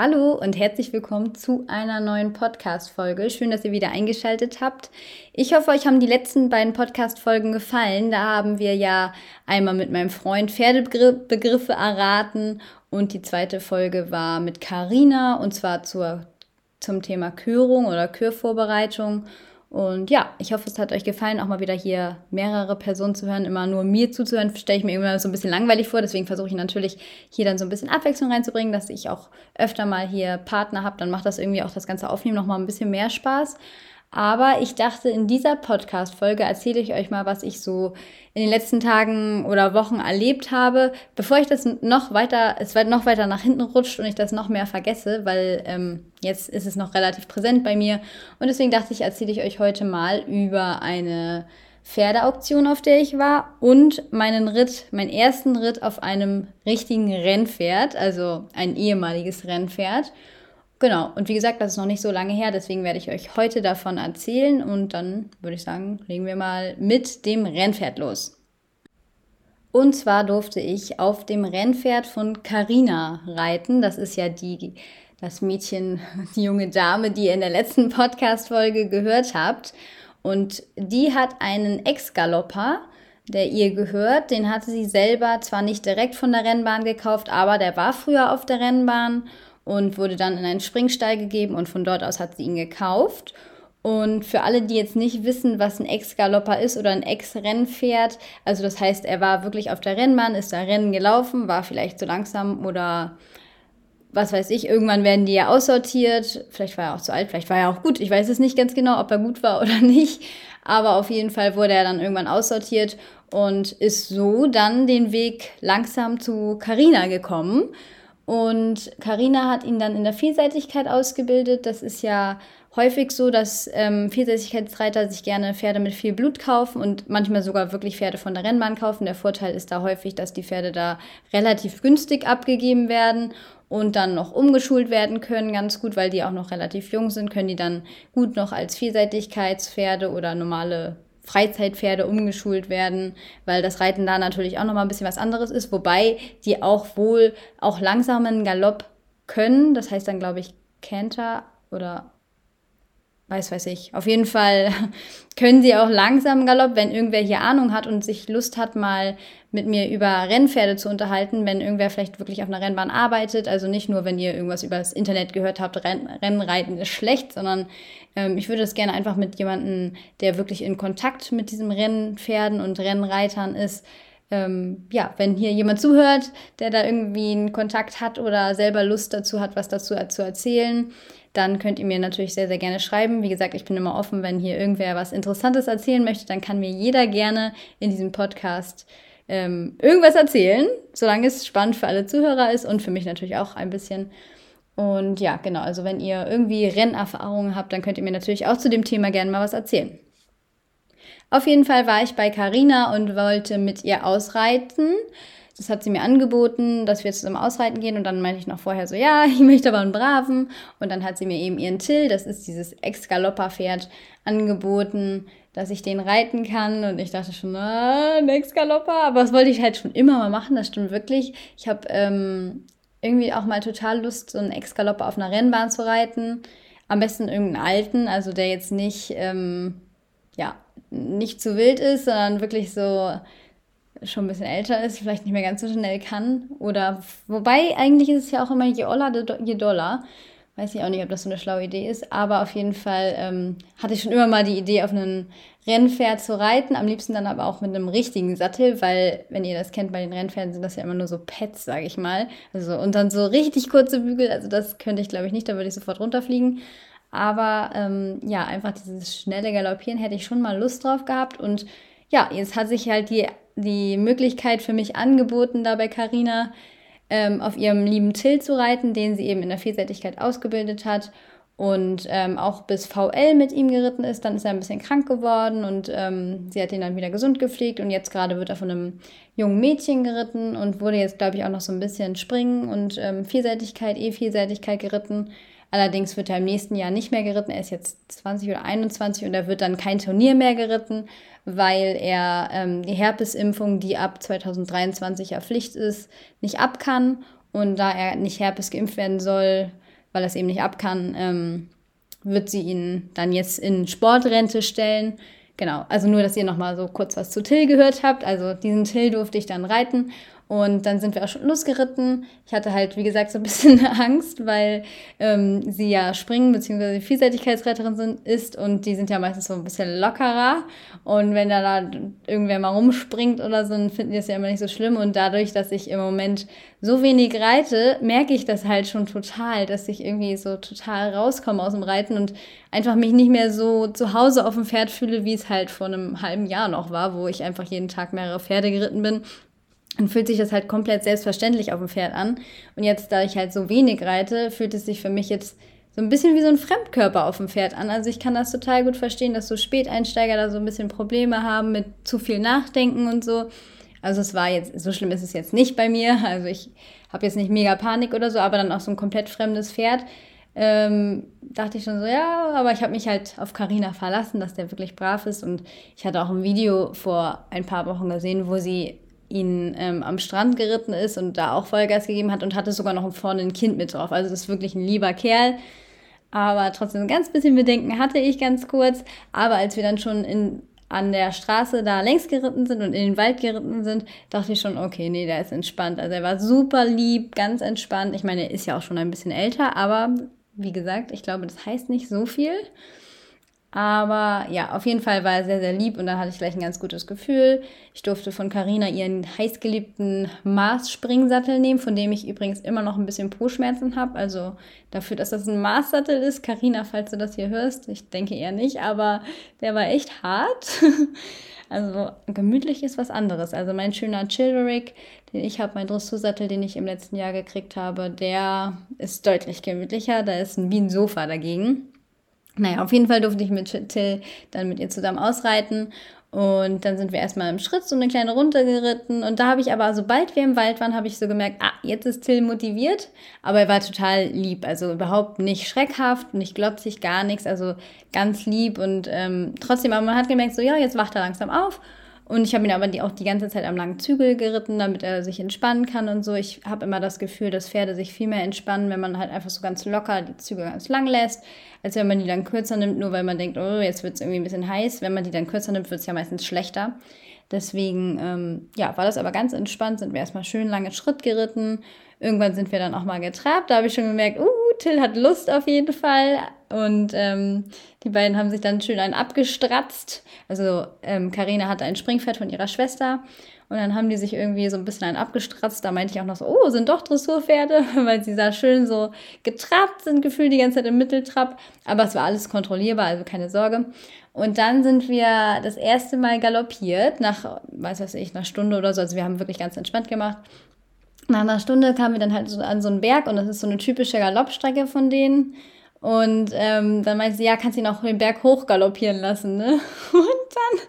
Hallo und herzlich willkommen zu einer neuen Podcast-Folge. Schön, dass ihr wieder eingeschaltet habt. Ich hoffe, euch haben die letzten beiden Podcast-Folgen gefallen. Da haben wir ja einmal mit meinem Freund Pferdebegriffe erraten und die zweite Folge war mit Karina und zwar zur, zum Thema Kürung oder Kürvorbereitung. Und ja, ich hoffe, es hat euch gefallen, auch mal wieder hier mehrere Personen zu hören. Immer nur mir zuzuhören, stelle ich mir immer so ein bisschen langweilig vor. Deswegen versuche ich natürlich hier dann so ein bisschen Abwechslung reinzubringen, dass ich auch öfter mal hier Partner habe. Dann macht das irgendwie auch das ganze Aufnehmen nochmal ein bisschen mehr Spaß. Aber ich dachte, in dieser Podcast-Folge erzähle ich euch mal, was ich so in den letzten Tagen oder Wochen erlebt habe, bevor ich das noch weiter, es noch weiter nach hinten rutscht und ich das noch mehr vergesse, weil ähm, jetzt ist es noch relativ präsent bei mir. Und deswegen dachte ich, erzähle ich euch heute mal über eine Pferdeauktion, auf der ich war und meinen Ritt, meinen ersten Ritt auf einem richtigen Rennpferd, also ein ehemaliges Rennpferd. Genau, und wie gesagt, das ist noch nicht so lange her, deswegen werde ich euch heute davon erzählen und dann würde ich sagen, legen wir mal mit dem Rennpferd los. Und zwar durfte ich auf dem Rennpferd von Carina reiten. Das ist ja die, das Mädchen, die junge Dame, die ihr in der letzten Podcast-Folge gehört habt. Und die hat einen Ex-Galopper, der ihr gehört. Den hatte sie selber zwar nicht direkt von der Rennbahn gekauft, aber der war früher auf der Rennbahn und wurde dann in einen Springstall gegeben und von dort aus hat sie ihn gekauft. Und für alle, die jetzt nicht wissen, was ein Ex-Galopper ist oder ein Ex-Rennpferd, also das heißt, er war wirklich auf der Rennbahn, ist da Rennen gelaufen, war vielleicht zu langsam oder was weiß ich, irgendwann werden die ja aussortiert. Vielleicht war er auch zu alt, vielleicht war er auch gut. Ich weiß es nicht ganz genau, ob er gut war oder nicht. Aber auf jeden Fall wurde er dann irgendwann aussortiert und ist so dann den Weg langsam zu Carina gekommen. Und Karina hat ihn dann in der Vielseitigkeit ausgebildet. Das ist ja häufig so, dass ähm, Vielseitigkeitsreiter sich gerne Pferde mit viel Blut kaufen und manchmal sogar wirklich Pferde von der Rennbahn kaufen. Der Vorteil ist da häufig, dass die Pferde da relativ günstig abgegeben werden und dann noch umgeschult werden können, ganz gut, weil die auch noch relativ jung sind, können die dann gut noch als Vielseitigkeitspferde oder normale Freizeitpferde umgeschult werden, weil das Reiten da natürlich auch nochmal ein bisschen was anderes ist, wobei die auch wohl auch langsamen Galopp können. Das heißt dann, glaube ich, Canter oder weiß, weiß ich. Auf jeden Fall können sie auch langsam Galopp, wenn irgendwer hier Ahnung hat und sich Lust hat, mal mit mir über Rennpferde zu unterhalten, wenn irgendwer vielleicht wirklich auf einer Rennbahn arbeitet. Also nicht nur, wenn ihr irgendwas über das Internet gehört habt, Renn Rennreiten ist schlecht, sondern ähm, ich würde das gerne einfach mit jemandem, der wirklich in Kontakt mit diesem Rennpferden und Rennreitern ist, ähm, ja, wenn hier jemand zuhört, der da irgendwie einen Kontakt hat oder selber Lust dazu hat, was dazu zu erzählen, dann könnt ihr mir natürlich sehr, sehr gerne schreiben. Wie gesagt, ich bin immer offen, wenn hier irgendwer was Interessantes erzählen möchte, dann kann mir jeder gerne in diesem Podcast ähm, irgendwas erzählen, solange es spannend für alle Zuhörer ist und für mich natürlich auch ein bisschen. Und ja, genau, also wenn ihr irgendwie Rennerfahrungen habt, dann könnt ihr mir natürlich auch zu dem Thema gerne mal was erzählen. Auf jeden Fall war ich bei Carina und wollte mit ihr ausreiten. Das hat sie mir angeboten, dass wir zusammen ausreiten gehen. Und dann meinte ich noch vorher so, ja, ich möchte aber einen Braven. Und dann hat sie mir eben ihren Till, das ist dieses Ex-Galopper-Pferd, angeboten, dass ich den reiten kann. Und ich dachte schon, ah, ein Ex-Galopper. Aber das wollte ich halt schon immer mal machen, das stimmt wirklich. Ich habe ähm, irgendwie auch mal total Lust, so einen Ex-Galopper auf einer Rennbahn zu reiten. Am besten irgendeinen alten, also der jetzt nicht... Ähm, ja, nicht zu wild ist, sondern wirklich so schon ein bisschen älter ist, vielleicht nicht mehr ganz so schnell kann. Oder wobei eigentlich ist es ja auch immer je Oller, je Dollar. Weiß ich auch nicht, ob das so eine schlaue Idee ist, aber auf jeden Fall ähm, hatte ich schon immer mal die Idee, auf einem Rennpferd zu reiten. Am liebsten dann aber auch mit einem richtigen Sattel, weil, wenn ihr das kennt, bei den Rennpferden sind das ja immer nur so Pads, sage ich mal. Also, und dann so richtig kurze Bügel. Also, das könnte ich, glaube ich, nicht, da würde ich sofort runterfliegen. Aber ähm, ja, einfach dieses schnelle Galoppieren hätte ich schon mal Lust drauf gehabt. Und ja, jetzt hat sich halt die, die Möglichkeit für mich angeboten, da bei Carina ähm, auf ihrem lieben Till zu reiten, den sie eben in der Vielseitigkeit ausgebildet hat und ähm, auch bis VL mit ihm geritten ist. Dann ist er ein bisschen krank geworden und ähm, sie hat ihn dann wieder gesund gepflegt und jetzt gerade wird er von einem jungen Mädchen geritten und wurde jetzt, glaube ich, auch noch so ein bisschen Springen und ähm, Vielseitigkeit, E-Vielseitigkeit geritten. Allerdings wird er im nächsten Jahr nicht mehr geritten. Er ist jetzt 20 oder 21 und er wird dann kein Turnier mehr geritten, weil er ähm, die Herpesimpfung, die ab 2023 ja Pflicht ist, nicht ab kann. Und da er nicht Herpes geimpft werden soll, weil er es eben nicht ab kann, ähm, wird sie ihn dann jetzt in Sportrente stellen. Genau, also nur, dass ihr nochmal so kurz was zu Till gehört habt. Also diesen Till durfte ich dann reiten und dann sind wir auch schon losgeritten. Ich hatte halt, wie gesagt, so ein bisschen Angst, weil ähm, sie ja springen bzw. Vielseitigkeitsretterin sind, ist und die sind ja meistens so ein bisschen lockerer. Und wenn da, da irgendwer mal rumspringt oder so, dann finden die das ja immer nicht so schlimm. Und dadurch, dass ich im Moment so wenig reite, merke ich das halt schon total, dass ich irgendwie so total rauskomme aus dem Reiten und einfach mich nicht mehr so zu Hause auf dem Pferd fühle, wie es halt vor einem halben Jahr noch war, wo ich einfach jeden Tag mehrere Pferde geritten bin dann fühlt sich das halt komplett selbstverständlich auf dem Pferd an. Und jetzt, da ich halt so wenig reite, fühlt es sich für mich jetzt so ein bisschen wie so ein Fremdkörper auf dem Pferd an. Also ich kann das total gut verstehen, dass so Späteinsteiger da so ein bisschen Probleme haben mit zu viel Nachdenken und so. Also es war jetzt, so schlimm ist es jetzt nicht bei mir. Also ich habe jetzt nicht mega Panik oder so, aber dann auch so ein komplett fremdes Pferd. Ähm, dachte ich schon so, ja, aber ich habe mich halt auf Carina verlassen, dass der wirklich brav ist. Und ich hatte auch ein Video vor ein paar Wochen gesehen, wo sie ihn ähm, am Strand geritten ist und da auch Vollgas gegeben hat und hatte sogar noch vorne ein Kind mit drauf. Also das ist wirklich ein lieber Kerl. Aber trotzdem ein ganz bisschen Bedenken hatte ich ganz kurz. Aber als wir dann schon in, an der Straße da längs geritten sind und in den Wald geritten sind, dachte ich schon, okay, nee, der ist entspannt. Also er war super lieb, ganz entspannt. Ich meine, er ist ja auch schon ein bisschen älter, aber wie gesagt, ich glaube, das heißt nicht so viel. Aber ja, auf jeden Fall war er sehr, sehr lieb und dann hatte ich gleich ein ganz gutes Gefühl. Ich durfte von Carina ihren heißgeliebten Mars-Springsattel nehmen, von dem ich übrigens immer noch ein bisschen Po-Schmerzen habe. Also dafür, dass das ein Mars-Sattel ist, Carina, falls du das hier hörst, ich denke eher nicht, aber der war echt hart. Also gemütlich ist was anderes. Also mein schöner Childerick, den ich habe, mein Dressursattel, den ich im letzten Jahr gekriegt habe, der ist deutlich gemütlicher. Da ist ein, wie ein Sofa dagegen. Naja, auf jeden Fall durfte ich mit Till dann mit ihr zusammen ausreiten. Und dann sind wir erstmal im Schritt so eine kleine Runde geritten. Und da habe ich aber, sobald wir im Wald waren, habe ich so gemerkt, ah, jetzt ist Till motiviert. Aber er war total lieb. Also überhaupt nicht schreckhaft, nicht glotzig, gar nichts. Also ganz lieb. Und ähm, trotzdem, aber man hat gemerkt, so ja, jetzt wacht er langsam auf. Und ich habe ihn aber die, auch die ganze Zeit am langen Zügel geritten, damit er sich entspannen kann und so. Ich habe immer das Gefühl, dass Pferde sich viel mehr entspannen, wenn man halt einfach so ganz locker die Zügel ganz lang lässt, als wenn man die dann kürzer nimmt, nur weil man denkt, oh, jetzt wird es irgendwie ein bisschen heiß. Wenn man die dann kürzer nimmt, wird es ja meistens schlechter. Deswegen, ähm, ja, war das aber ganz entspannt, sind wir erstmal schön lange Schritt geritten. Irgendwann sind wir dann auch mal getrabt. Da habe ich schon gemerkt, uh, Till hat Lust auf jeden Fall. Und ähm, die beiden haben sich dann schön einen abgestratzt. Also Karina ähm, hatte ein Springpferd von ihrer Schwester. Und dann haben die sich irgendwie so ein bisschen einen abgestratzt. Da meinte ich auch noch so, oh, sind doch Dressurpferde, weil sie da schön so getrabt sind, gefühlt die ganze Zeit im Mitteltrab. Aber es war alles kontrollierbar, also keine Sorge. Und dann sind wir das erste Mal galoppiert, nach, weiß was ich, einer Stunde oder so. Also wir haben wirklich ganz entspannt gemacht. Nach einer Stunde kamen wir dann halt so an so einen Berg und das ist so eine typische Galoppstrecke von denen. Und ähm, dann meinte sie, ja, kannst ihn auch den Berg hoch galoppieren lassen, ne? Und dann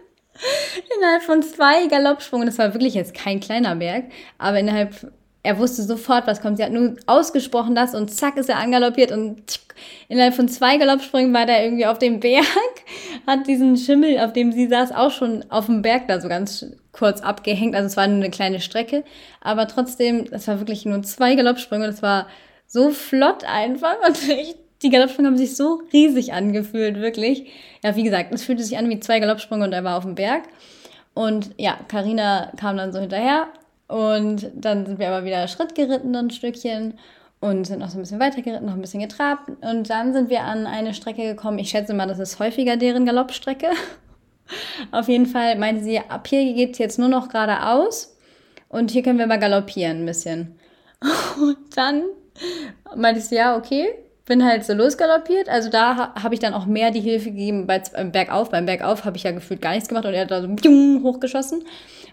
innerhalb von zwei Galoppsprungen, das war wirklich jetzt kein kleiner Berg, aber innerhalb, er wusste sofort, was kommt. Sie hat nur ausgesprochen das und zack ist er angaloppiert und tsch, innerhalb von zwei Galoppsprüngen war der irgendwie auf dem Berg, hat diesen Schimmel, auf dem sie saß, auch schon auf dem Berg da so ganz kurz abgehängt. Also es war nur eine kleine Strecke, aber trotzdem, das war wirklich nur zwei Galoppsprünge. Das war so flott einfach und ich die Galoppsprünge haben sich so riesig angefühlt, wirklich. Ja, wie gesagt, es fühlte sich an wie zwei Galoppsprünge und er war auf dem Berg. Und ja, Karina kam dann so hinterher und dann sind wir aber wieder Schritt geritten ein Stückchen und sind noch so ein bisschen weiter geritten, noch ein bisschen getrabt. Und dann sind wir an eine Strecke gekommen. Ich schätze mal, das ist häufiger deren Galoppstrecke. Auf jeden Fall meinte sie, ab hier geht es jetzt nur noch geradeaus und hier können wir mal galoppieren ein bisschen. Und dann meinte sie, ja, okay, bin halt so losgaloppiert. Also da ha habe ich dann auch mehr die Hilfe gegeben bei, beim Bergauf. Beim Bergauf habe ich ja gefühlt gar nichts gemacht und er hat da so hochgeschossen.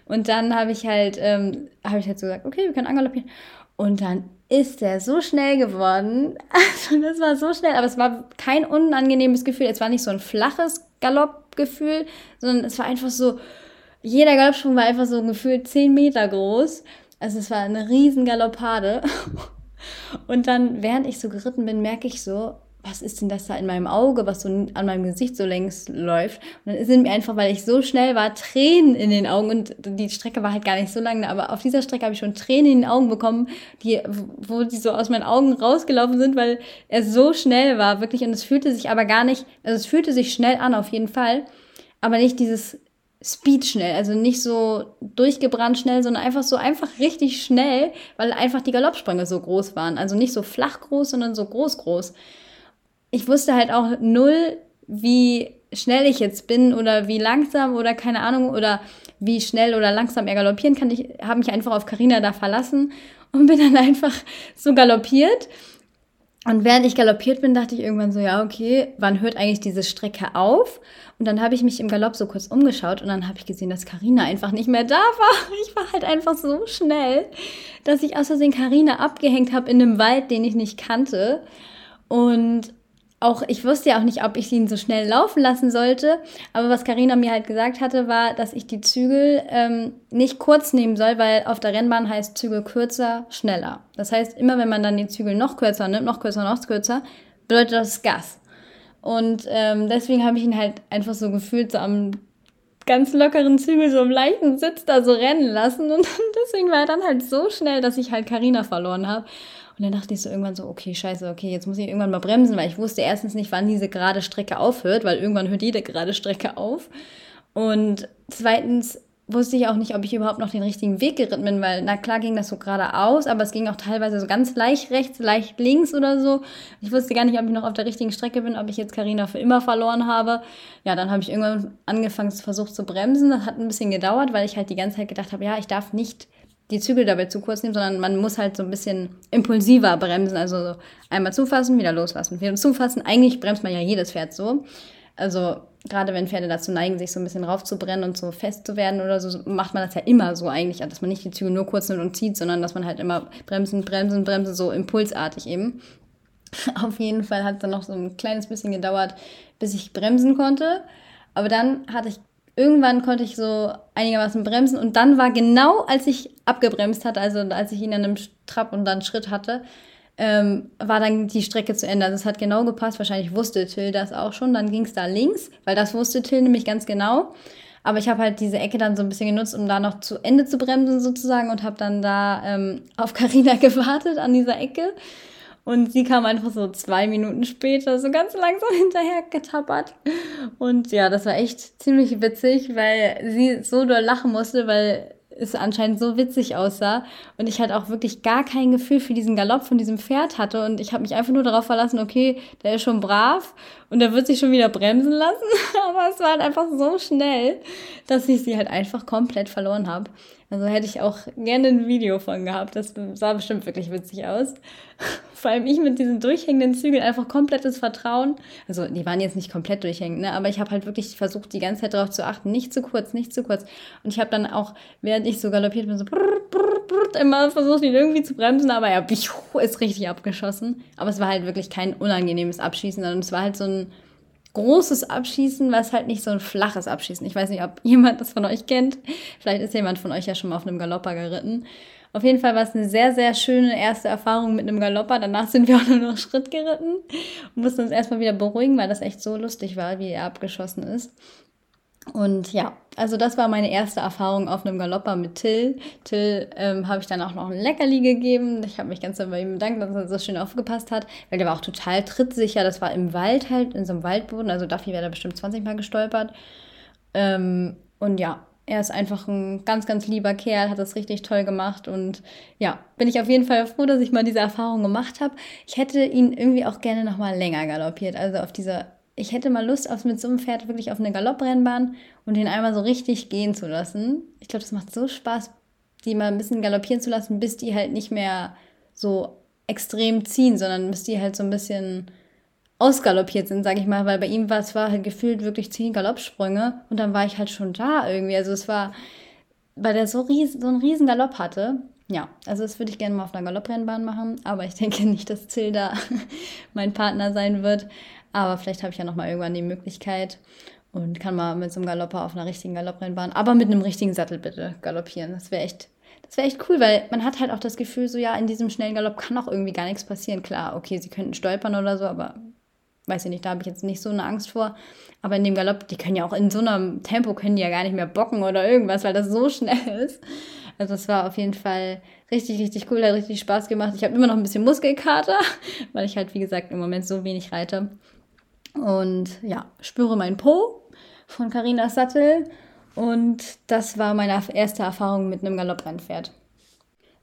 Und dann habe ich halt, ähm, habe ich halt so gesagt, okay, wir können angaloppieren. Und dann ist der so schnell geworden. Also das war so schnell, aber es war kein unangenehmes Gefühl. Es war nicht so ein flaches Galoppgefühl, sondern es war einfach so, jeder Galoppsprung war einfach so gefühlt 10 Meter groß. Also es war eine riesen Galoppade. Und dann, während ich so geritten bin, merke ich so, was ist denn das da in meinem Auge, was so an meinem Gesicht so längs läuft. Und dann sind mir einfach, weil ich so schnell war, Tränen in den Augen und die Strecke war halt gar nicht so lang, aber auf dieser Strecke habe ich schon Tränen in den Augen bekommen, die, wo die so aus meinen Augen rausgelaufen sind, weil er so schnell war, wirklich. Und es fühlte sich aber gar nicht, also es fühlte sich schnell an, auf jeden Fall, aber nicht dieses Speed schnell, also nicht so durchgebrannt schnell, sondern einfach so einfach richtig schnell, weil einfach die Galoppsprünge so groß waren. Also nicht so flach groß, sondern so groß groß. Ich wusste halt auch null, wie schnell ich jetzt bin oder wie langsam oder keine Ahnung oder wie schnell oder langsam er galoppieren kann. Ich habe mich einfach auf Karina da verlassen und bin dann einfach so galoppiert. Und während ich galoppiert bin, dachte ich irgendwann so, ja, okay, wann hört eigentlich diese Strecke auf? Und dann habe ich mich im Galopp so kurz umgeschaut und dann habe ich gesehen, dass Karina einfach nicht mehr da war. Ich war halt einfach so schnell, dass ich aus Versehen Karina abgehängt habe in einem Wald, den ich nicht kannte. Und auch, ich wusste ja auch nicht, ob ich ihn so schnell laufen lassen sollte. Aber was Karina mir halt gesagt hatte, war, dass ich die Zügel ähm, nicht kurz nehmen soll, weil auf der Rennbahn heißt Zügel kürzer, schneller. Das heißt, immer wenn man dann die Zügel noch kürzer nimmt, noch kürzer, noch kürzer, bedeutet das Gas. Und ähm, deswegen habe ich ihn halt einfach so gefühlt, so am ganz lockeren Zügel, so im leichten Sitz da so rennen lassen. Und deswegen war er dann halt so schnell, dass ich halt Karina verloren habe. Und dann dachte ich so irgendwann so, okay, scheiße, okay, jetzt muss ich irgendwann mal bremsen, weil ich wusste erstens nicht, wann diese gerade Strecke aufhört, weil irgendwann hört jede gerade Strecke auf. Und zweitens wusste ich auch nicht, ob ich überhaupt noch den richtigen Weg geritten bin, weil na klar ging das so geradeaus, aber es ging auch teilweise so ganz leicht rechts, leicht links oder so. Ich wusste gar nicht, ob ich noch auf der richtigen Strecke bin, ob ich jetzt Karina für immer verloren habe. Ja, dann habe ich irgendwann angefangen, versucht zu bremsen. Das hat ein bisschen gedauert, weil ich halt die ganze Zeit gedacht habe, ja, ich darf nicht die Zügel dabei zu kurz nehmen, sondern man muss halt so ein bisschen impulsiver bremsen. Also so einmal zufassen, wieder loslassen, wieder zufassen. Eigentlich bremst man ja jedes Pferd so. Also gerade wenn Pferde dazu neigen, sich so ein bisschen raufzubrennen und so fest zu werden oder so, macht man das ja immer so eigentlich, dass man nicht die Züge nur kurz nimmt und zieht, sondern dass man halt immer bremsen, bremsen, bremsen, so impulsartig eben. Auf jeden Fall hat es dann noch so ein kleines bisschen gedauert, bis ich bremsen konnte. Aber dann hatte ich, irgendwann konnte ich so einigermaßen bremsen und dann war genau, als ich abgebremst hatte, also als ich ihn an einem Trab und dann Schritt hatte, ähm, war dann die Strecke zu Ende. Also es hat genau gepasst. Wahrscheinlich wusste Till das auch schon. Dann ging es da links, weil das wusste Till nämlich ganz genau. Aber ich habe halt diese Ecke dann so ein bisschen genutzt, um da noch zu Ende zu bremsen sozusagen und habe dann da ähm, auf Karina gewartet an dieser Ecke. Und sie kam einfach so zwei Minuten später so ganz langsam hinterher getappert. Und ja, das war echt ziemlich witzig, weil sie so doll lachen musste, weil es anscheinend so witzig aussah und ich halt auch wirklich gar kein Gefühl für diesen Galopp von diesem Pferd hatte und ich habe mich einfach nur darauf verlassen, okay, der ist schon brav und der wird sich schon wieder bremsen lassen, aber es war halt einfach so schnell, dass ich sie halt einfach komplett verloren habe. Also hätte ich auch gerne ein Video von gehabt. Das sah bestimmt wirklich witzig aus. Vor allem ich mit diesen durchhängenden Zügeln einfach komplettes Vertrauen. Also die waren jetzt nicht komplett durchhängend, ne? aber ich habe halt wirklich versucht, die ganze Zeit darauf zu achten, nicht zu kurz, nicht zu kurz. Und ich habe dann auch, während ich so galoppiert bin, so brrr, brrr, brrr, immer versucht, ihn irgendwie zu bremsen, aber er ist richtig abgeschossen. Aber es war halt wirklich kein unangenehmes Abschießen, sondern es war halt so ein großes Abschießen, was halt nicht so ein flaches Abschießen. Ich weiß nicht, ob jemand das von euch kennt. Vielleicht ist jemand von euch ja schon mal auf einem Galopper geritten. Auf jeden Fall war es eine sehr, sehr schöne erste Erfahrung mit einem Galopper. Danach sind wir auch nur noch Schritt geritten und mussten uns erstmal wieder beruhigen, weil das echt so lustig war, wie er abgeschossen ist. Und ja, also das war meine erste Erfahrung auf einem Galopper mit Till. Till ähm, habe ich dann auch noch ein Leckerli gegeben. Ich habe mich ganz bei ihm bedankt, dass er so schön aufgepasst hat, weil der war auch total trittsicher. Das war im Wald halt, in so einem Waldboden. Also Duffy wäre da bestimmt 20 Mal gestolpert. Ähm, und ja, er ist einfach ein ganz, ganz lieber Kerl, hat das richtig toll gemacht. Und ja, bin ich auf jeden Fall froh, dass ich mal diese Erfahrung gemacht habe. Ich hätte ihn irgendwie auch gerne noch mal länger galoppiert. Also auf dieser ich hätte mal Lust, auf, mit so einem Pferd wirklich auf eine Galopprennbahn und den einmal so richtig gehen zu lassen. Ich glaube, das macht so Spaß, die mal ein bisschen galoppieren zu lassen, bis die halt nicht mehr so extrem ziehen, sondern bis die halt so ein bisschen ausgaloppiert sind, sage ich mal, weil bei ihm war es war halt gefühlt wirklich zehn Galoppsprünge und dann war ich halt schon da irgendwie. Also es war, weil der so, ries, so einen riesen Galopp hatte. Ja, also das würde ich gerne mal auf einer Galopprennbahn machen, aber ich denke nicht, dass Zilda mein Partner sein wird. Aber vielleicht habe ich ja noch mal irgendwann die Möglichkeit und kann mal mit so einem Galopper auf einer richtigen Galopprennbahn, aber mit einem richtigen Sattel bitte galoppieren. Das wäre echt, das wäre echt cool, weil man hat halt auch das Gefühl, so ja, in diesem schnellen Galopp kann auch irgendwie gar nichts passieren. Klar, okay, sie könnten stolpern oder so, aber weiß ich nicht, da habe ich jetzt nicht so eine Angst vor. Aber in dem Galopp, die können ja auch in so einem Tempo, können die ja gar nicht mehr bocken oder irgendwas, weil das so schnell ist. Also es war auf jeden Fall richtig, richtig cool, hat richtig Spaß gemacht. Ich habe immer noch ein bisschen Muskelkater, weil ich halt, wie gesagt, im Moment so wenig reite. Und ja, spüre mein Po von Carinas Sattel. Und das war meine erste Erfahrung mit einem Galopprennpferd.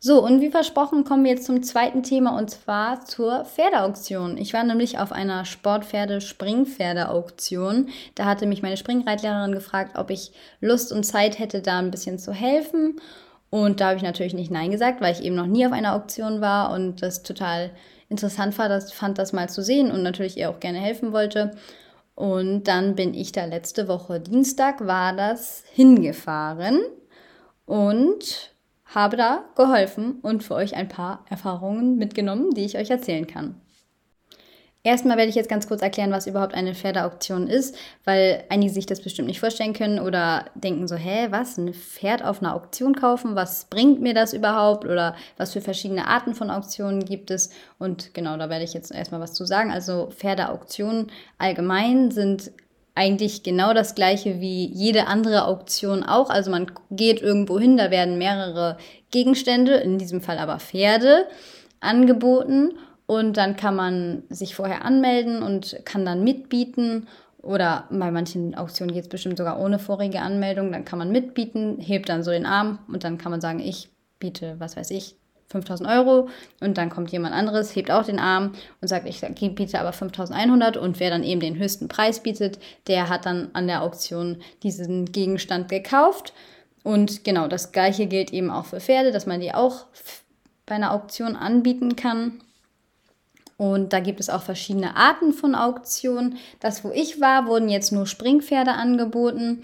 So, und wie versprochen kommen wir jetzt zum zweiten Thema und zwar zur Pferdeauktion. Ich war nämlich auf einer Sportpferde-Springpferde-Auktion. Da hatte mich meine Springreitlehrerin gefragt, ob ich Lust und Zeit hätte, da ein bisschen zu helfen. Und da habe ich natürlich nicht Nein gesagt, weil ich eben noch nie auf einer Auktion war und das total interessant war, das, fand das mal zu sehen und natürlich ihr auch gerne helfen wollte. Und dann bin ich da letzte Woche Dienstag war das hingefahren und habe da geholfen und für euch ein paar Erfahrungen mitgenommen, die ich euch erzählen kann. Erstmal werde ich jetzt ganz kurz erklären, was überhaupt eine Pferdeauktion ist, weil einige sich das bestimmt nicht vorstellen können oder denken so, hä, was, ein Pferd auf einer Auktion kaufen? Was bringt mir das überhaupt? Oder was für verschiedene Arten von Auktionen gibt es? Und genau, da werde ich jetzt erstmal was zu sagen. Also Pferdeauktionen allgemein sind eigentlich genau das gleiche wie jede andere Auktion auch. Also man geht irgendwo hin, da werden mehrere Gegenstände, in diesem Fall aber Pferde, angeboten und dann kann man sich vorher anmelden und kann dann mitbieten. Oder bei manchen Auktionen geht es bestimmt sogar ohne vorige Anmeldung. Dann kann man mitbieten, hebt dann so den Arm und dann kann man sagen, ich biete, was weiß ich, 5000 Euro. Und dann kommt jemand anderes, hebt auch den Arm und sagt, ich biete aber 5100. Und wer dann eben den höchsten Preis bietet, der hat dann an der Auktion diesen Gegenstand gekauft. Und genau das gleiche gilt eben auch für Pferde, dass man die auch bei einer Auktion anbieten kann. Und da gibt es auch verschiedene Arten von Auktionen. Das, wo ich war, wurden jetzt nur Springpferde angeboten.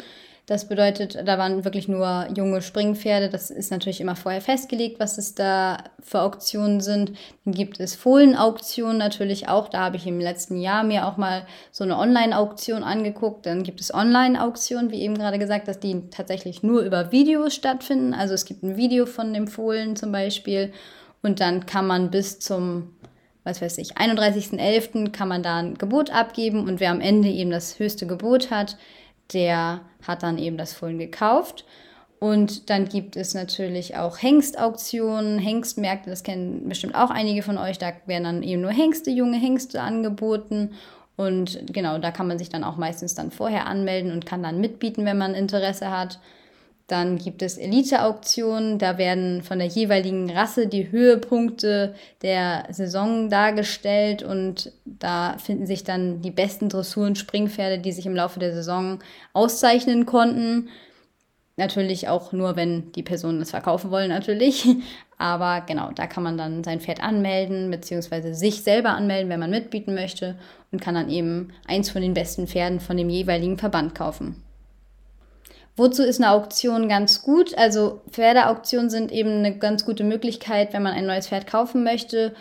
Das bedeutet, da waren wirklich nur junge Springpferde. Das ist natürlich immer vorher festgelegt, was es da für Auktionen sind. Dann gibt es Fohlenauktionen natürlich auch. Da habe ich im letzten Jahr mir auch mal so eine Online-Auktion angeguckt. Dann gibt es Online-Auktionen, wie eben gerade gesagt, dass die tatsächlich nur über Videos stattfinden. Also es gibt ein Video von dem Fohlen zum Beispiel. Und dann kann man bis zum was weiß ich, 31.11. kann man da ein Gebot abgeben und wer am Ende eben das höchste Gebot hat, der hat dann eben das Fohlen gekauft. Und dann gibt es natürlich auch Hengstauktionen, Hengstmärkte, das kennen bestimmt auch einige von euch. Da werden dann eben nur Hengste, junge Hengste angeboten. Und genau, da kann man sich dann auch meistens dann vorher anmelden und kann dann mitbieten, wenn man Interesse hat. Dann gibt es Elite-Auktionen, da werden von der jeweiligen Rasse die Höhepunkte der Saison dargestellt und da finden sich dann die besten Dressuren Springpferde, die sich im Laufe der Saison auszeichnen konnten. Natürlich auch nur, wenn die Personen es verkaufen wollen, natürlich. Aber genau, da kann man dann sein Pferd anmelden, beziehungsweise sich selber anmelden, wenn man mitbieten möchte und kann dann eben eins von den besten Pferden von dem jeweiligen Verband kaufen. Wozu ist eine Auktion ganz gut? Also Pferdeauktionen sind eben eine ganz gute Möglichkeit, wenn man ein neues Pferd kaufen möchte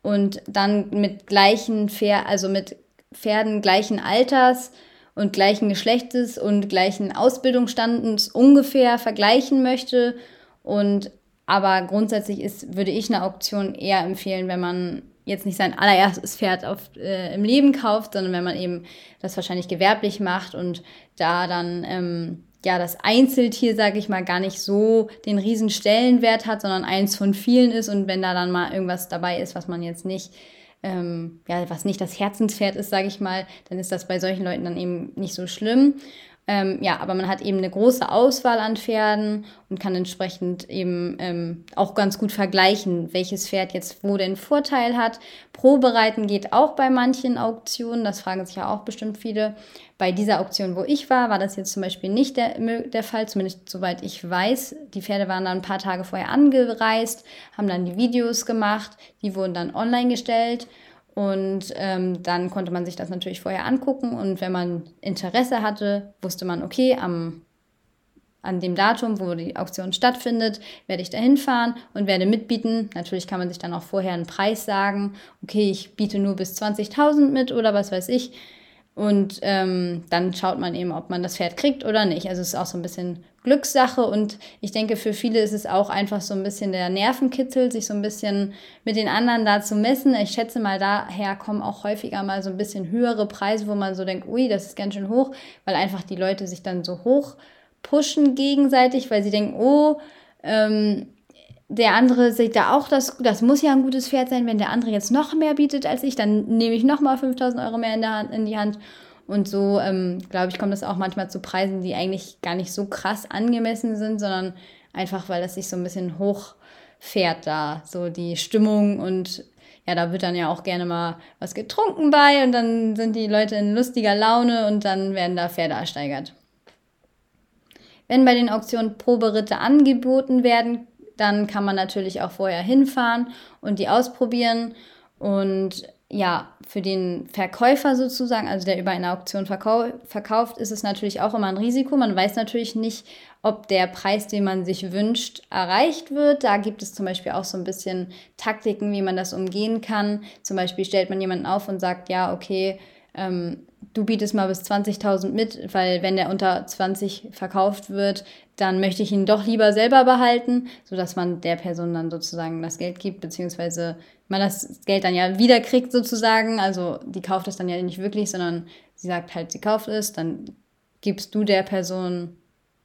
und dann mit gleichen Pferd, also mit Pferden gleichen Alters und gleichen Geschlechtes und gleichen Ausbildungsstandes ungefähr vergleichen möchte. Und aber grundsätzlich ist, würde ich eine Auktion eher empfehlen, wenn man jetzt nicht sein allererstes Pferd auf, äh, im Leben kauft, sondern wenn man eben das wahrscheinlich gewerblich macht und da dann ähm, ja, das Einzeltier, sage ich mal, gar nicht so den riesen Stellenwert hat, sondern eins von vielen ist. Und wenn da dann mal irgendwas dabei ist, was man jetzt nicht, ähm, ja, was nicht das Herzenspferd ist, sage ich mal, dann ist das bei solchen Leuten dann eben nicht so schlimm. Ähm, ja, aber man hat eben eine große Auswahl an Pferden und kann entsprechend eben ähm, auch ganz gut vergleichen, welches Pferd jetzt wo den Vorteil hat. Probereiten geht auch bei manchen Auktionen, das fragen sich ja auch bestimmt viele. Bei dieser Auktion, wo ich war, war das jetzt zum Beispiel nicht der, der Fall, zumindest soweit ich weiß. Die Pferde waren dann ein paar Tage vorher angereist, haben dann die Videos gemacht, die wurden dann online gestellt und ähm, dann konnte man sich das natürlich vorher angucken und wenn man Interesse hatte, wusste man, okay, am, an dem Datum, wo die Auktion stattfindet, werde ich da hinfahren und werde mitbieten. Natürlich kann man sich dann auch vorher einen Preis sagen, okay, ich biete nur bis 20.000 mit oder was weiß ich. Und ähm, dann schaut man eben, ob man das Pferd kriegt oder nicht. Also es ist auch so ein bisschen Glückssache und ich denke, für viele ist es auch einfach so ein bisschen der Nervenkitzel, sich so ein bisschen mit den anderen da zu messen. Ich schätze mal, daher kommen auch häufiger mal so ein bisschen höhere Preise, wo man so denkt, ui, das ist ganz schön hoch, weil einfach die Leute sich dann so hoch pushen gegenseitig, weil sie denken, oh, ähm, der andere sieht da auch, das, das muss ja ein gutes Pferd sein. Wenn der andere jetzt noch mehr bietet als ich, dann nehme ich nochmal 5000 Euro mehr in, der Hand, in die Hand. Und so, ähm, glaube ich, kommt das auch manchmal zu Preisen, die eigentlich gar nicht so krass angemessen sind, sondern einfach, weil das sich so ein bisschen hochfährt da, so die Stimmung und ja, da wird dann ja auch gerne mal was getrunken bei und dann sind die Leute in lustiger Laune und dann werden da Pferde ersteigert. Wenn bei den Auktionen Proberitte angeboten werden, dann kann man natürlich auch vorher hinfahren und die ausprobieren. Und ja, für den Verkäufer sozusagen, also der über eine Auktion verkau verkauft, ist es natürlich auch immer ein Risiko. Man weiß natürlich nicht, ob der Preis, den man sich wünscht, erreicht wird. Da gibt es zum Beispiel auch so ein bisschen Taktiken, wie man das umgehen kann. Zum Beispiel stellt man jemanden auf und sagt, ja, okay, ähm, du bietest mal bis 20.000 mit, weil wenn der unter 20 verkauft wird, dann möchte ich ihn doch lieber selber behalten, sodass man der Person dann sozusagen das Geld gibt, beziehungsweise man das Geld dann ja wieder kriegt sozusagen. Also die kauft es dann ja nicht wirklich, sondern sie sagt halt, sie kauft es, dann gibst du der Person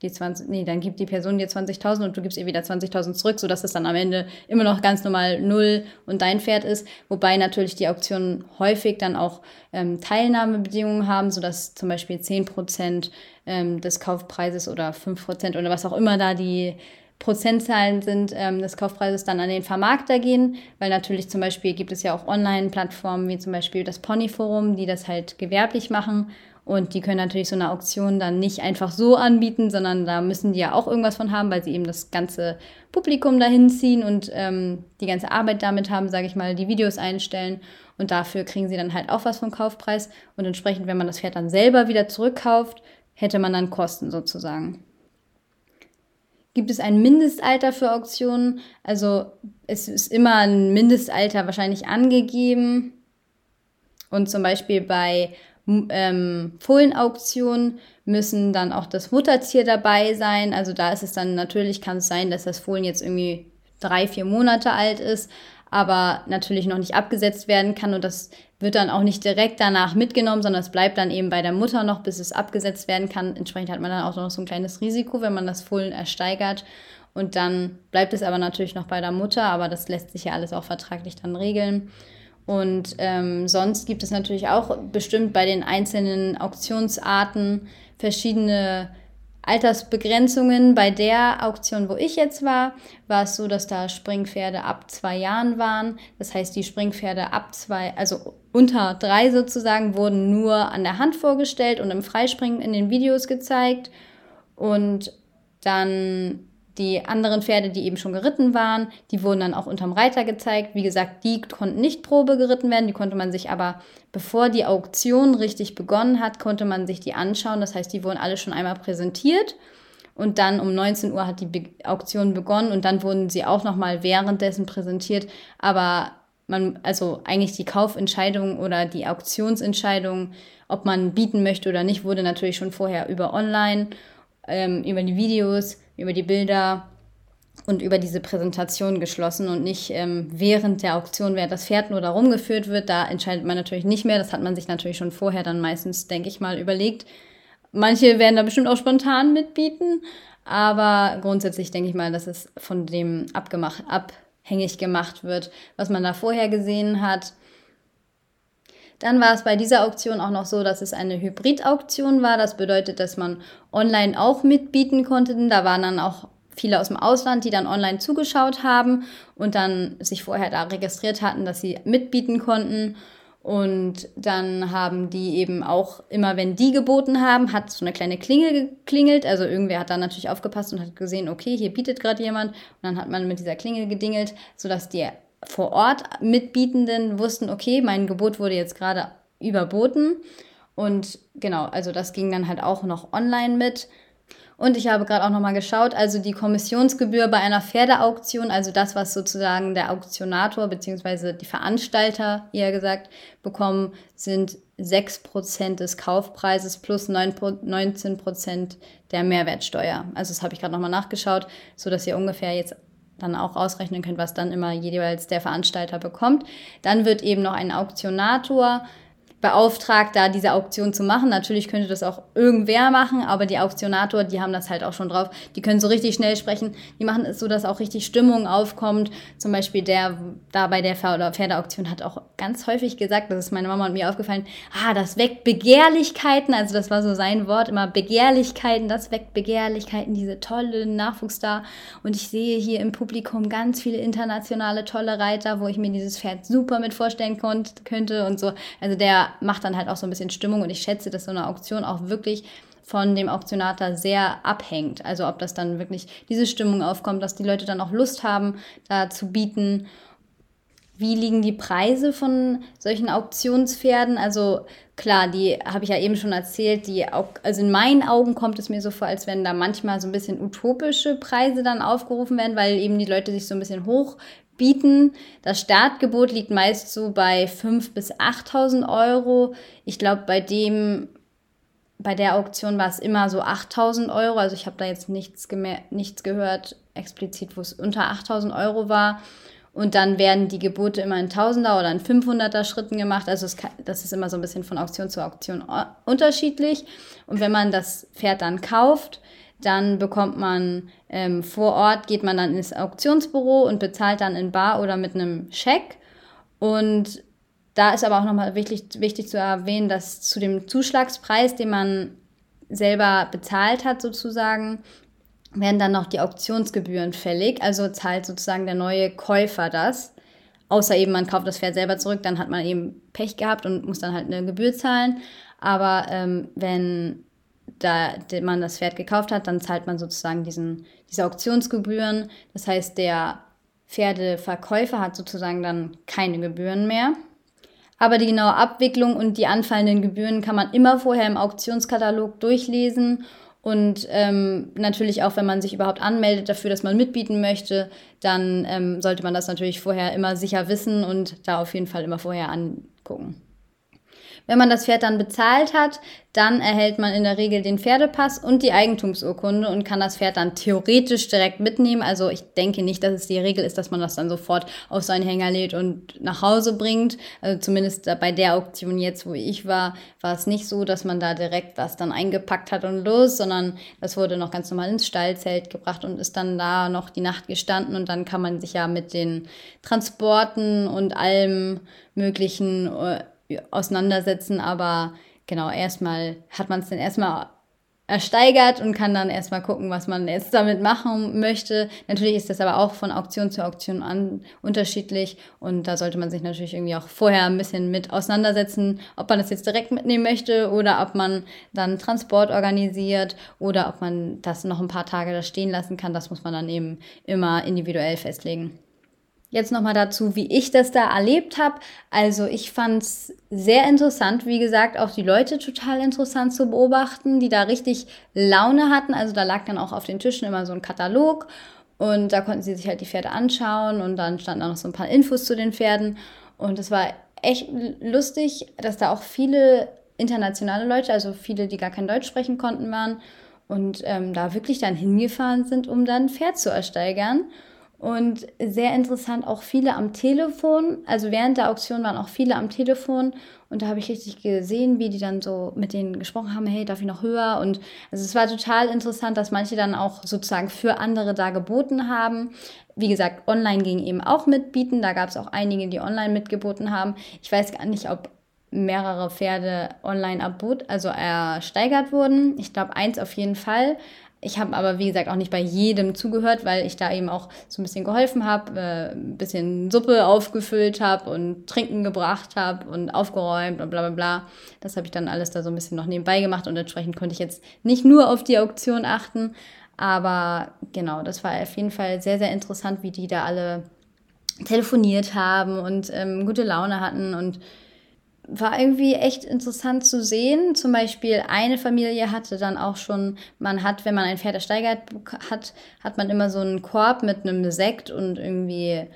die 20, nee, dann gibt die Person dir 20.000 und du gibst ihr wieder 20.000 zurück, sodass es dann am Ende immer noch ganz normal null und dein Pferd ist. Wobei natürlich die Auktionen häufig dann auch ähm, Teilnahmebedingungen haben, sodass zum Beispiel 10% ähm, des Kaufpreises oder 5% oder was auch immer da die Prozentzahlen sind ähm, des Kaufpreises dann an den Vermarkter gehen, weil natürlich zum Beispiel gibt es ja auch Online-Plattformen wie zum Beispiel das Ponyforum, die das halt gewerblich machen und die können natürlich so eine Auktion dann nicht einfach so anbieten, sondern da müssen die ja auch irgendwas von haben, weil sie eben das ganze Publikum dahin ziehen und ähm, die ganze Arbeit damit haben, sage ich mal, die Videos einstellen. Und dafür kriegen sie dann halt auch was vom Kaufpreis. Und entsprechend, wenn man das Pferd dann selber wieder zurückkauft, hätte man dann Kosten sozusagen. Gibt es ein Mindestalter für Auktionen? Also es ist immer ein Mindestalter wahrscheinlich angegeben. Und zum Beispiel bei ähm, Fohlenauktion müssen dann auch das Muttertier dabei sein. Also da ist es dann natürlich, kann es sein, dass das Fohlen jetzt irgendwie drei, vier Monate alt ist, aber natürlich noch nicht abgesetzt werden kann und das wird dann auch nicht direkt danach mitgenommen, sondern es bleibt dann eben bei der Mutter noch, bis es abgesetzt werden kann. Entsprechend hat man dann auch noch so ein kleines Risiko, wenn man das Fohlen ersteigert. Und dann bleibt es aber natürlich noch bei der Mutter, aber das lässt sich ja alles auch vertraglich dann regeln. Und ähm, sonst gibt es natürlich auch bestimmt bei den einzelnen Auktionsarten verschiedene Altersbegrenzungen. Bei der Auktion, wo ich jetzt war, war es so, dass da Springpferde ab zwei Jahren waren. Das heißt, die Springpferde ab zwei, also unter drei sozusagen, wurden nur an der Hand vorgestellt und im Freispringen in den Videos gezeigt. Und dann die anderen Pferde, die eben schon geritten waren, die wurden dann auch unterm Reiter gezeigt. Wie gesagt, die konnten nicht Probe geritten werden, die konnte man sich aber, bevor die Auktion richtig begonnen hat, konnte man sich die anschauen. Das heißt, die wurden alle schon einmal präsentiert. Und dann um 19 Uhr hat die Be Auktion begonnen und dann wurden sie auch nochmal währenddessen präsentiert. Aber man, also eigentlich die Kaufentscheidung oder die Auktionsentscheidung, ob man bieten möchte oder nicht, wurde natürlich schon vorher über online, ähm, über die Videos über die Bilder und über diese Präsentation geschlossen und nicht ähm, während der Auktion, während das Pferd nur da rumgeführt wird. Da entscheidet man natürlich nicht mehr. Das hat man sich natürlich schon vorher dann meistens, denke ich mal, überlegt. Manche werden da bestimmt auch spontan mitbieten, aber grundsätzlich denke ich mal, dass es von dem abgemacht, abhängig gemacht wird, was man da vorher gesehen hat. Dann war es bei dieser Auktion auch noch so, dass es eine Hybrid-Auktion war. Das bedeutet, dass man online auch mitbieten konnte. Da waren dann auch viele aus dem Ausland, die dann online zugeschaut haben und dann sich vorher da registriert hatten, dass sie mitbieten konnten. Und dann haben die eben auch immer, wenn die geboten haben, hat so eine kleine Klingel geklingelt. Also irgendwer hat dann natürlich aufgepasst und hat gesehen, okay, hier bietet gerade jemand. Und dann hat man mit dieser Klingel gedingelt, sodass die vor Ort Mitbietenden wussten, okay, mein Gebot wurde jetzt gerade überboten. Und genau, also das ging dann halt auch noch online mit. Und ich habe gerade auch nochmal geschaut, also die Kommissionsgebühr bei einer Pferdeauktion, also das, was sozusagen der Auktionator bzw. die Veranstalter, eher gesagt, bekommen, sind 6% des Kaufpreises plus 9, 19% der Mehrwertsteuer. Also das habe ich gerade nochmal nachgeschaut, sodass ihr ungefähr jetzt dann auch ausrechnen könnt, was dann immer jeweils der Veranstalter bekommt. Dann wird eben noch ein Auktionator beauftragt, da diese Auktion zu machen. Natürlich könnte das auch irgendwer machen, aber die Auktionator, die haben das halt auch schon drauf. Die können so richtig schnell sprechen. Die machen es so, dass auch richtig Stimmung aufkommt. Zum Beispiel der da bei der Pferdeauktion hat auch ganz häufig gesagt, das ist meine Mama und mir aufgefallen, ah, das weckt Begehrlichkeiten. Also das war so sein Wort, immer Begehrlichkeiten, das weckt Begehrlichkeiten, diese tolle Nachwuchs da. Und ich sehe hier im Publikum ganz viele internationale tolle Reiter, wo ich mir dieses Pferd super mit vorstellen könnte und so. Also der macht dann halt auch so ein bisschen Stimmung und ich schätze, dass so eine Auktion auch wirklich von dem Auktionator sehr abhängt. Also ob das dann wirklich diese Stimmung aufkommt, dass die Leute dann auch Lust haben, da zu bieten. Wie liegen die Preise von solchen Auktionspferden? Also klar, die habe ich ja eben schon erzählt, die also in meinen Augen kommt es mir so vor, als wenn da manchmal so ein bisschen utopische Preise dann aufgerufen werden, weil eben die Leute sich so ein bisschen hoch bieten. Das Startgebot liegt meist so bei 5.000 bis 8.000 Euro. Ich glaube, bei dem, bei der Auktion war es immer so 8.000 Euro. Also ich habe da jetzt nichts, nichts gehört explizit, wo es unter 8.000 Euro war. Und dann werden die Gebote immer in Tausender oder in 500er Schritten gemacht. Also kann, das ist immer so ein bisschen von Auktion zu Auktion unterschiedlich. Und wenn man das Pferd dann kauft, dann bekommt man ähm, vor Ort, geht man dann ins Auktionsbüro und bezahlt dann in Bar oder mit einem Scheck. Und da ist aber auch nochmal wichtig, wichtig zu erwähnen, dass zu dem Zuschlagspreis, den man selber bezahlt hat, sozusagen, werden dann noch die Auktionsgebühren fällig. Also zahlt sozusagen der neue Käufer das. Außer eben man kauft das Pferd selber zurück, dann hat man eben Pech gehabt und muss dann halt eine Gebühr zahlen. Aber ähm, wenn da man das Pferd gekauft hat, dann zahlt man sozusagen diesen, diese Auktionsgebühren. Das heißt, der Pferdeverkäufer hat sozusagen dann keine Gebühren mehr. Aber die genaue Abwicklung und die anfallenden Gebühren kann man immer vorher im Auktionskatalog durchlesen. Und ähm, natürlich auch, wenn man sich überhaupt anmeldet dafür, dass man mitbieten möchte, dann ähm, sollte man das natürlich vorher immer sicher wissen und da auf jeden Fall immer vorher angucken. Wenn man das Pferd dann bezahlt hat, dann erhält man in der Regel den Pferdepass und die Eigentumsurkunde und kann das Pferd dann theoretisch direkt mitnehmen. Also ich denke nicht, dass es die Regel ist, dass man das dann sofort auf seinen Hänger lädt und nach Hause bringt. Also zumindest bei der Auktion jetzt, wo ich war, war es nicht so, dass man da direkt das dann eingepackt hat und los, sondern das wurde noch ganz normal ins Stallzelt gebracht und ist dann da noch die Nacht gestanden und dann kann man sich ja mit den Transporten und allem möglichen äh, auseinandersetzen, aber genau, erstmal hat man es dann erstmal ersteigert und kann dann erstmal gucken, was man jetzt damit machen möchte. Natürlich ist das aber auch von Auktion zu Auktion an unterschiedlich und da sollte man sich natürlich irgendwie auch vorher ein bisschen mit auseinandersetzen, ob man das jetzt direkt mitnehmen möchte oder ob man dann Transport organisiert oder ob man das noch ein paar Tage da stehen lassen kann. Das muss man dann eben immer individuell festlegen. Jetzt nochmal dazu, wie ich das da erlebt habe. Also ich fand es sehr interessant, wie gesagt, auch die Leute total interessant zu beobachten, die da richtig Laune hatten. Also da lag dann auch auf den Tischen immer so ein Katalog und da konnten sie sich halt die Pferde anschauen und dann standen da noch so ein paar Infos zu den Pferden. Und es war echt lustig, dass da auch viele internationale Leute, also viele, die gar kein Deutsch sprechen konnten, waren und ähm, da wirklich dann hingefahren sind, um dann ein Pferd zu ersteigern. Und sehr interessant, auch viele am Telefon. Also während der Auktion waren auch viele am Telefon. Und da habe ich richtig gesehen, wie die dann so mit denen gesprochen haben, hey, darf ich noch höher? Und also es war total interessant, dass manche dann auch sozusagen für andere da geboten haben. Wie gesagt, online ging eben auch mitbieten. Da gab es auch einige, die online mitgeboten haben. Ich weiß gar nicht, ob mehrere Pferde online abbot, also ersteigert wurden. Ich glaube, eins auf jeden Fall. Ich habe aber, wie gesagt, auch nicht bei jedem zugehört, weil ich da eben auch so ein bisschen geholfen habe, äh, ein bisschen Suppe aufgefüllt habe und Trinken gebracht habe und aufgeräumt und bla bla bla. Das habe ich dann alles da so ein bisschen noch nebenbei gemacht und entsprechend konnte ich jetzt nicht nur auf die Auktion achten. Aber genau, das war auf jeden Fall sehr, sehr interessant, wie die da alle telefoniert haben und ähm, gute Laune hatten und war irgendwie echt interessant zu sehen. Zum Beispiel eine Familie hatte dann auch schon, man hat, wenn man ein Pferd ersteigert hat, hat man immer so einen Korb mit einem Sekt und irgendwie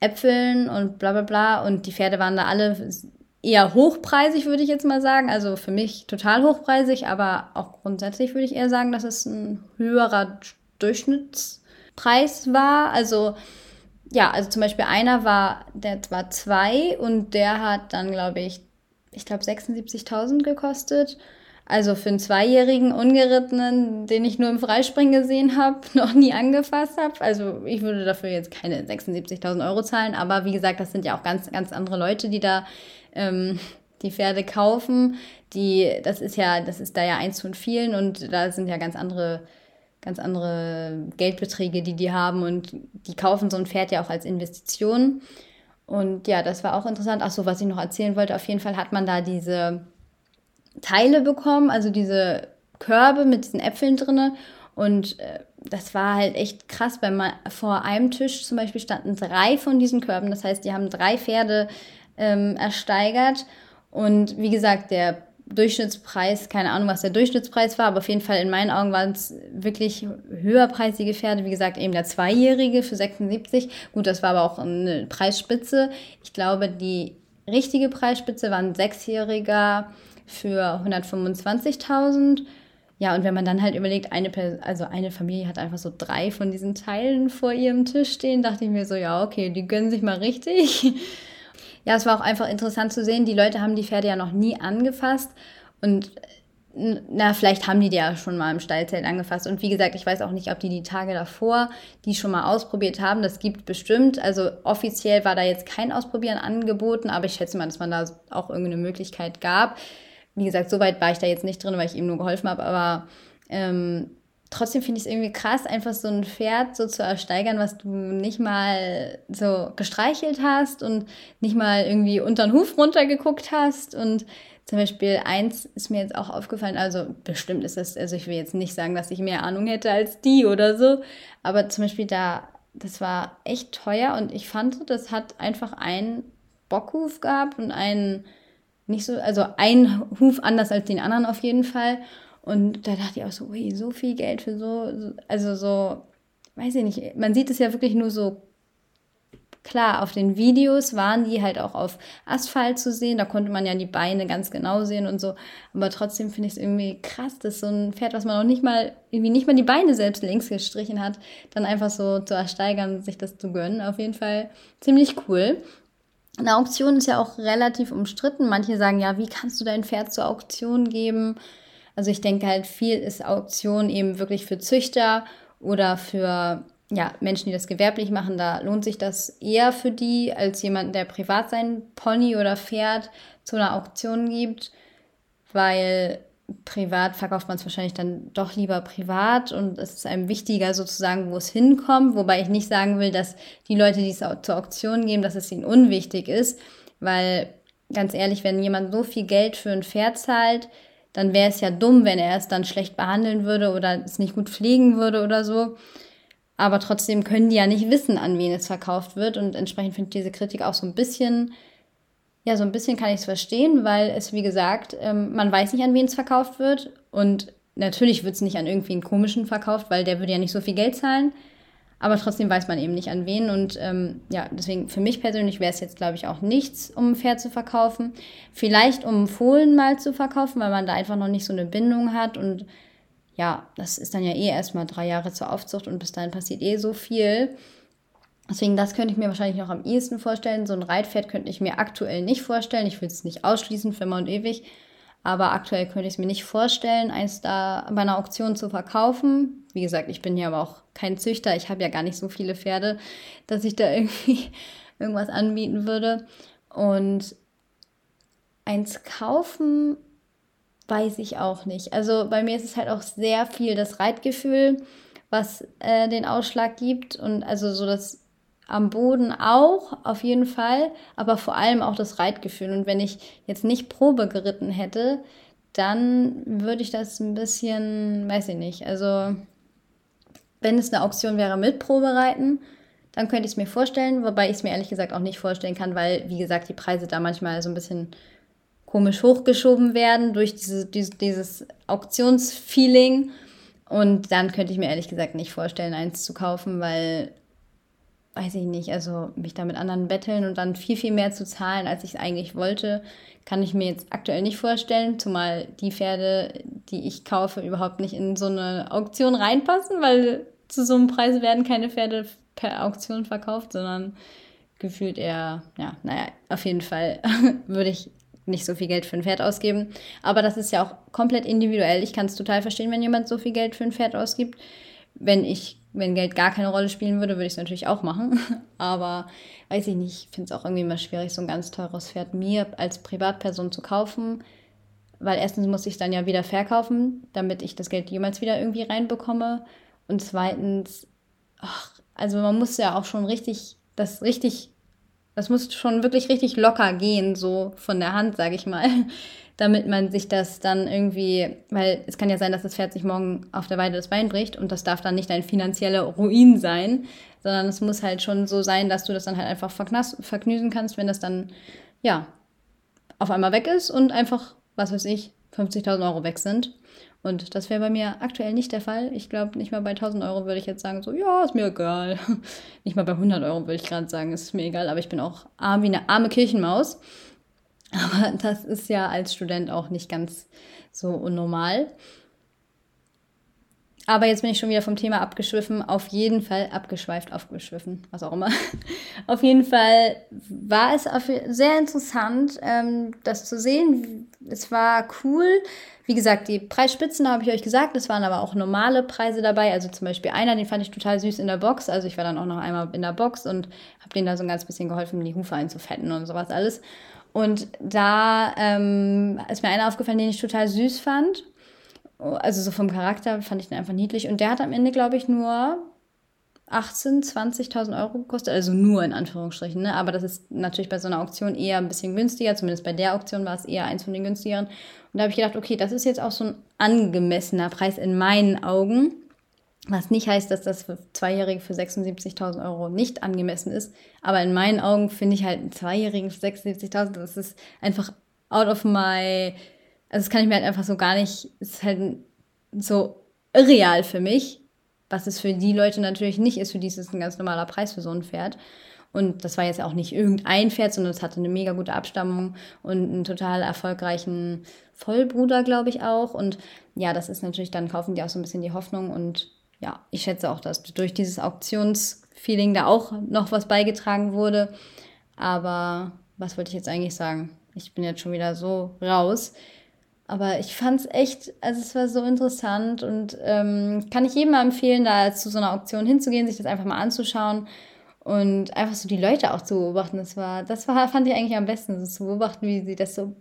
Äpfeln und bla bla bla. Und die Pferde waren da alle eher hochpreisig, würde ich jetzt mal sagen. Also für mich total hochpreisig, aber auch grundsätzlich würde ich eher sagen, dass es ein höherer Durchschnittspreis war. Also ja, also zum Beispiel einer war, der war zwei und der hat dann, glaube ich, ich glaube 76.000 gekostet. Also für einen Zweijährigen Ungerittenen, den ich nur im Freispringen gesehen habe, noch nie angefasst habe. Also ich würde dafür jetzt keine 76.000 Euro zahlen. Aber wie gesagt, das sind ja auch ganz, ganz andere Leute, die da ähm, die Pferde kaufen. Die, das ist ja, das ist da ja eins von vielen und da sind ja ganz andere, ganz andere Geldbeträge, die die haben und die kaufen so ein Pferd ja auch als Investition. Und ja, das war auch interessant. Ach so, was ich noch erzählen wollte, auf jeden Fall hat man da diese Teile bekommen, also diese Körbe mit diesen Äpfeln drinne. Und äh, das war halt echt krass, weil man vor einem Tisch zum Beispiel standen drei von diesen Körben. Das heißt, die haben drei Pferde ähm, ersteigert. Und wie gesagt, der Durchschnittspreis, keine Ahnung, was der Durchschnittspreis war, aber auf jeden Fall in meinen Augen waren es wirklich höherpreisige Pferde. Wie gesagt, eben der Zweijährige für 76. Gut, das war aber auch eine Preisspitze. Ich glaube, die richtige Preisspitze war ein Sechsjähriger für 125.000. Ja, und wenn man dann halt überlegt, eine, also eine Familie hat einfach so drei von diesen Teilen vor ihrem Tisch stehen, dachte ich mir so, ja, okay, die gönnen sich mal richtig. Ja, es war auch einfach interessant zu sehen, die Leute haben die Pferde ja noch nie angefasst und na, vielleicht haben die die ja schon mal im Stallzelt angefasst. Und wie gesagt, ich weiß auch nicht, ob die die Tage davor die schon mal ausprobiert haben. Das gibt bestimmt. Also offiziell war da jetzt kein Ausprobieren angeboten, aber ich schätze mal, dass man da auch irgendeine Möglichkeit gab wie gesagt, so weit war ich da jetzt nicht drin, weil ich ihm nur geholfen habe, aber ähm, trotzdem finde ich es irgendwie krass, einfach so ein Pferd so zu ersteigern, was du nicht mal so gestreichelt hast und nicht mal irgendwie unter den Huf runtergeguckt hast. Und zum Beispiel eins ist mir jetzt auch aufgefallen, also bestimmt ist das, also ich will jetzt nicht sagen, dass ich mehr Ahnung hätte als die oder so, aber zum Beispiel da, das war echt teuer und ich fand, das hat einfach einen Bockhuf gehabt und einen nicht so, also ein Huf anders als den anderen auf jeden Fall. Und da dachte ich auch so, ui, so viel Geld für so, also so, weiß ich nicht, man sieht es ja wirklich nur so klar, auf den Videos waren die halt auch auf Asphalt zu sehen, da konnte man ja die Beine ganz genau sehen und so, aber trotzdem finde ich es irgendwie krass, dass so ein Pferd, was man noch nicht mal, irgendwie nicht mal die Beine selbst links gestrichen hat, dann einfach so zu ersteigern, sich das zu gönnen, auf jeden Fall ziemlich cool. Eine Auktion ist ja auch relativ umstritten. Manche sagen, ja, wie kannst du dein Pferd zur Auktion geben? Also ich denke halt, viel ist Auktion eben wirklich für Züchter oder für ja, Menschen, die das gewerblich machen. Da lohnt sich das eher für die, als jemand, der privat sein Pony oder Pferd zu einer Auktion gibt, weil privat verkauft man es wahrscheinlich dann doch lieber privat und es ist einem wichtiger sozusagen, wo es hinkommt. Wobei ich nicht sagen will, dass die Leute, die es zur Auktion geben, dass es ihnen unwichtig ist, weil ganz ehrlich, wenn jemand so viel Geld für ein Pferd zahlt, dann wäre es ja dumm, wenn er es dann schlecht behandeln würde oder es nicht gut pflegen würde oder so. Aber trotzdem können die ja nicht wissen, an wen es verkauft wird und entsprechend finde ich diese Kritik auch so ein bisschen ja, so ein bisschen kann ich es verstehen, weil es, wie gesagt, ähm, man weiß nicht, an wen es verkauft wird. Und natürlich wird es nicht an irgendwie einen komischen verkauft, weil der würde ja nicht so viel Geld zahlen. Aber trotzdem weiß man eben nicht an wen. Und ähm, ja, deswegen für mich persönlich wäre es jetzt, glaube ich, auch nichts, um ein Pferd zu verkaufen. Vielleicht um Fohlen mal zu verkaufen, weil man da einfach noch nicht so eine Bindung hat. Und ja, das ist dann ja eh erstmal drei Jahre zur Aufzucht und bis dahin passiert eh so viel. Deswegen, das könnte ich mir wahrscheinlich noch am ehesten vorstellen. So ein Reitpferd könnte ich mir aktuell nicht vorstellen. Ich will es nicht ausschließen für immer und ewig. Aber aktuell könnte ich es mir nicht vorstellen, eins da bei einer Auktion zu verkaufen. Wie gesagt, ich bin ja aber auch kein Züchter. Ich habe ja gar nicht so viele Pferde, dass ich da irgendwie irgendwas anbieten würde. Und eins kaufen weiß ich auch nicht. Also bei mir ist es halt auch sehr viel das Reitgefühl, was äh, den Ausschlag gibt. Und also so das am Boden auch, auf jeden Fall, aber vor allem auch das Reitgefühl. Und wenn ich jetzt nicht Probe geritten hätte, dann würde ich das ein bisschen, weiß ich nicht, also wenn es eine Auktion wäre mit Probereiten, dann könnte ich es mir vorstellen, wobei ich es mir ehrlich gesagt auch nicht vorstellen kann, weil, wie gesagt, die Preise da manchmal so ein bisschen komisch hochgeschoben werden durch diese, dieses, dieses Auktionsfeeling. Und dann könnte ich mir ehrlich gesagt nicht vorstellen, eins zu kaufen, weil weiß ich nicht, also mich da mit anderen betteln und dann viel, viel mehr zu zahlen, als ich es eigentlich wollte, kann ich mir jetzt aktuell nicht vorstellen, zumal die Pferde, die ich kaufe, überhaupt nicht in so eine Auktion reinpassen, weil zu so einem Preis werden keine Pferde per Auktion verkauft, sondern gefühlt eher, ja, naja, auf jeden Fall würde ich nicht so viel Geld für ein Pferd ausgeben. Aber das ist ja auch komplett individuell. Ich kann es total verstehen, wenn jemand so viel Geld für ein Pferd ausgibt. Wenn ich, wenn Geld gar keine Rolle spielen würde, würde ich es natürlich auch machen. Aber weiß ich nicht, ich finde es auch irgendwie immer schwierig, so ein ganz teures Pferd mir als Privatperson zu kaufen. Weil erstens muss ich es dann ja wieder verkaufen, damit ich das Geld jemals wieder irgendwie reinbekomme. Und zweitens, ach, also man muss ja auch schon richtig, das richtig, das muss schon wirklich richtig locker gehen, so von der Hand, sage ich mal damit man sich das dann irgendwie, weil es kann ja sein, dass das Pferd sich morgen auf der Weide das Bein bricht und das darf dann nicht ein finanzieller Ruin sein, sondern es muss halt schon so sein, dass du das dann halt einfach verknüsen kannst, wenn das dann, ja, auf einmal weg ist und einfach, was weiß ich, 50.000 Euro weg sind. Und das wäre bei mir aktuell nicht der Fall. Ich glaube, nicht mal bei 1000 Euro würde ich jetzt sagen, so, ja, ist mir egal. nicht mal bei 100 Euro würde ich gerade sagen, ist mir egal. Aber ich bin auch arm wie eine arme Kirchenmaus. Aber das ist ja als Student auch nicht ganz so unnormal. Aber jetzt bin ich schon wieder vom Thema abgeschwiffen. Auf jeden Fall abgeschweift, aufgeschwiffen, was auch immer. auf jeden Fall war es sehr interessant, ähm, das zu sehen. Es war cool. Wie gesagt, die Preisspitzen habe ich euch gesagt. Es waren aber auch normale Preise dabei. Also zum Beispiel einer, den fand ich total süß in der Box. Also ich war dann auch noch einmal in der Box und habe denen da so ein ganz bisschen geholfen, die Hufe einzufetten und sowas alles. Und da ähm, ist mir einer aufgefallen, den ich total süß fand. Also so vom Charakter fand ich den einfach niedlich. Und der hat am Ende, glaube ich, nur 18.000, 20.000 Euro gekostet. Also nur in Anführungsstrichen. Ne? Aber das ist natürlich bei so einer Auktion eher ein bisschen günstiger. Zumindest bei der Auktion war es eher eins von den günstigeren. Und da habe ich gedacht, okay, das ist jetzt auch so ein angemessener Preis in meinen Augen. Was nicht heißt, dass das für Zweijährige für 76.000 Euro nicht angemessen ist. Aber in meinen Augen finde ich halt einen Zweijährigen für 76.000, das ist einfach out of my. Also, das kann ich mir halt einfach so gar nicht. ist halt so irreal für mich. Was es für die Leute natürlich nicht ist. Für die ist es ein ganz normaler Preis für so ein Pferd. Und das war jetzt auch nicht irgendein Pferd, sondern es hatte eine mega gute Abstammung und einen total erfolgreichen Vollbruder, glaube ich auch. Und ja, das ist natürlich, dann kaufen die auch so ein bisschen die Hoffnung und ja, ich schätze auch, dass durch dieses Auktionsfeeling da auch noch was beigetragen wurde. Aber was wollte ich jetzt eigentlich sagen? Ich bin jetzt schon wieder so raus. Aber ich fand es echt, also es war so interessant und ähm, kann ich jedem mal empfehlen, da zu so einer Auktion hinzugehen, sich das einfach mal anzuschauen und einfach so die Leute auch zu beobachten. Das war, das war, fand ich eigentlich am besten, so zu beobachten, wie sie das so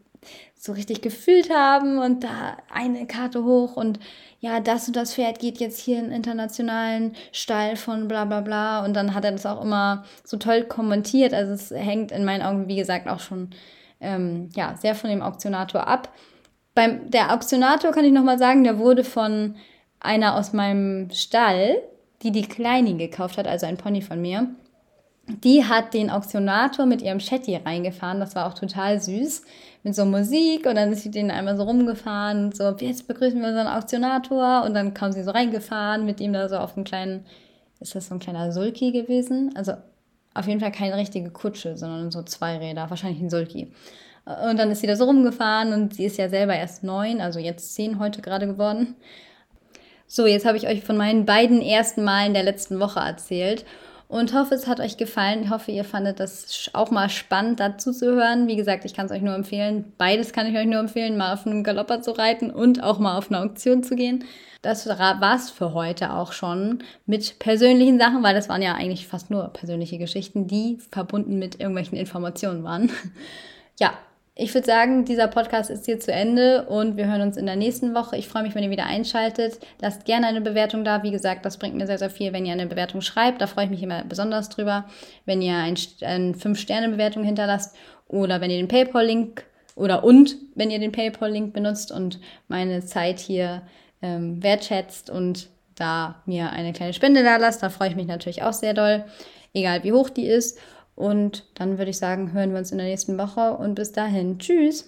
so richtig gefühlt haben und da eine Karte hoch und ja, das und das Pferd geht jetzt hier in internationalen Stall von bla bla bla und dann hat er das auch immer so toll kommentiert. Also es hängt in meinen Augen, wie gesagt, auch schon ähm, ja, sehr von dem Auktionator ab. Beim, der Auktionator kann ich nochmal sagen, der wurde von einer aus meinem Stall, die die Kleine gekauft hat, also ein Pony von mir. Die hat den Auktionator mit ihrem Chatty reingefahren. Das war auch total süß mit so Musik und dann ist sie den einmal so rumgefahren und so, jetzt begrüßen wir unseren Auktionator und dann kam sie so reingefahren mit ihm da so auf einem kleinen, ist das so ein kleiner Sulki gewesen? Also auf jeden Fall keine richtige Kutsche, sondern so zwei Räder, wahrscheinlich ein Sulki. Und dann ist sie da so rumgefahren und sie ist ja selber erst neun, also jetzt zehn heute gerade geworden. So, jetzt habe ich euch von meinen beiden ersten Malen der letzten Woche erzählt und hoffe, es hat euch gefallen. Ich hoffe, ihr fandet das auch mal spannend dazu zu hören. Wie gesagt, ich kann es euch nur empfehlen. Beides kann ich euch nur empfehlen, mal auf einem Galopper zu reiten und auch mal auf eine Auktion zu gehen. Das war es für heute auch schon mit persönlichen Sachen, weil das waren ja eigentlich fast nur persönliche Geschichten, die verbunden mit irgendwelchen Informationen waren. Ja, ich würde sagen, dieser Podcast ist hier zu Ende und wir hören uns in der nächsten Woche. Ich freue mich, wenn ihr wieder einschaltet. Lasst gerne eine Bewertung da. Wie gesagt, das bringt mir sehr, sehr viel, wenn ihr eine Bewertung schreibt. Da freue ich mich immer besonders drüber. Wenn ihr ein, eine 5-Sterne-Bewertung hinterlasst oder wenn ihr den PayPal-Link oder und wenn ihr den PayPal-Link benutzt und meine Zeit hier ähm, wertschätzt und da mir eine kleine Spende da lasst, da freue ich mich natürlich auch sehr doll, egal wie hoch die ist. Und dann würde ich sagen, hören wir uns in der nächsten Woche und bis dahin. Tschüss.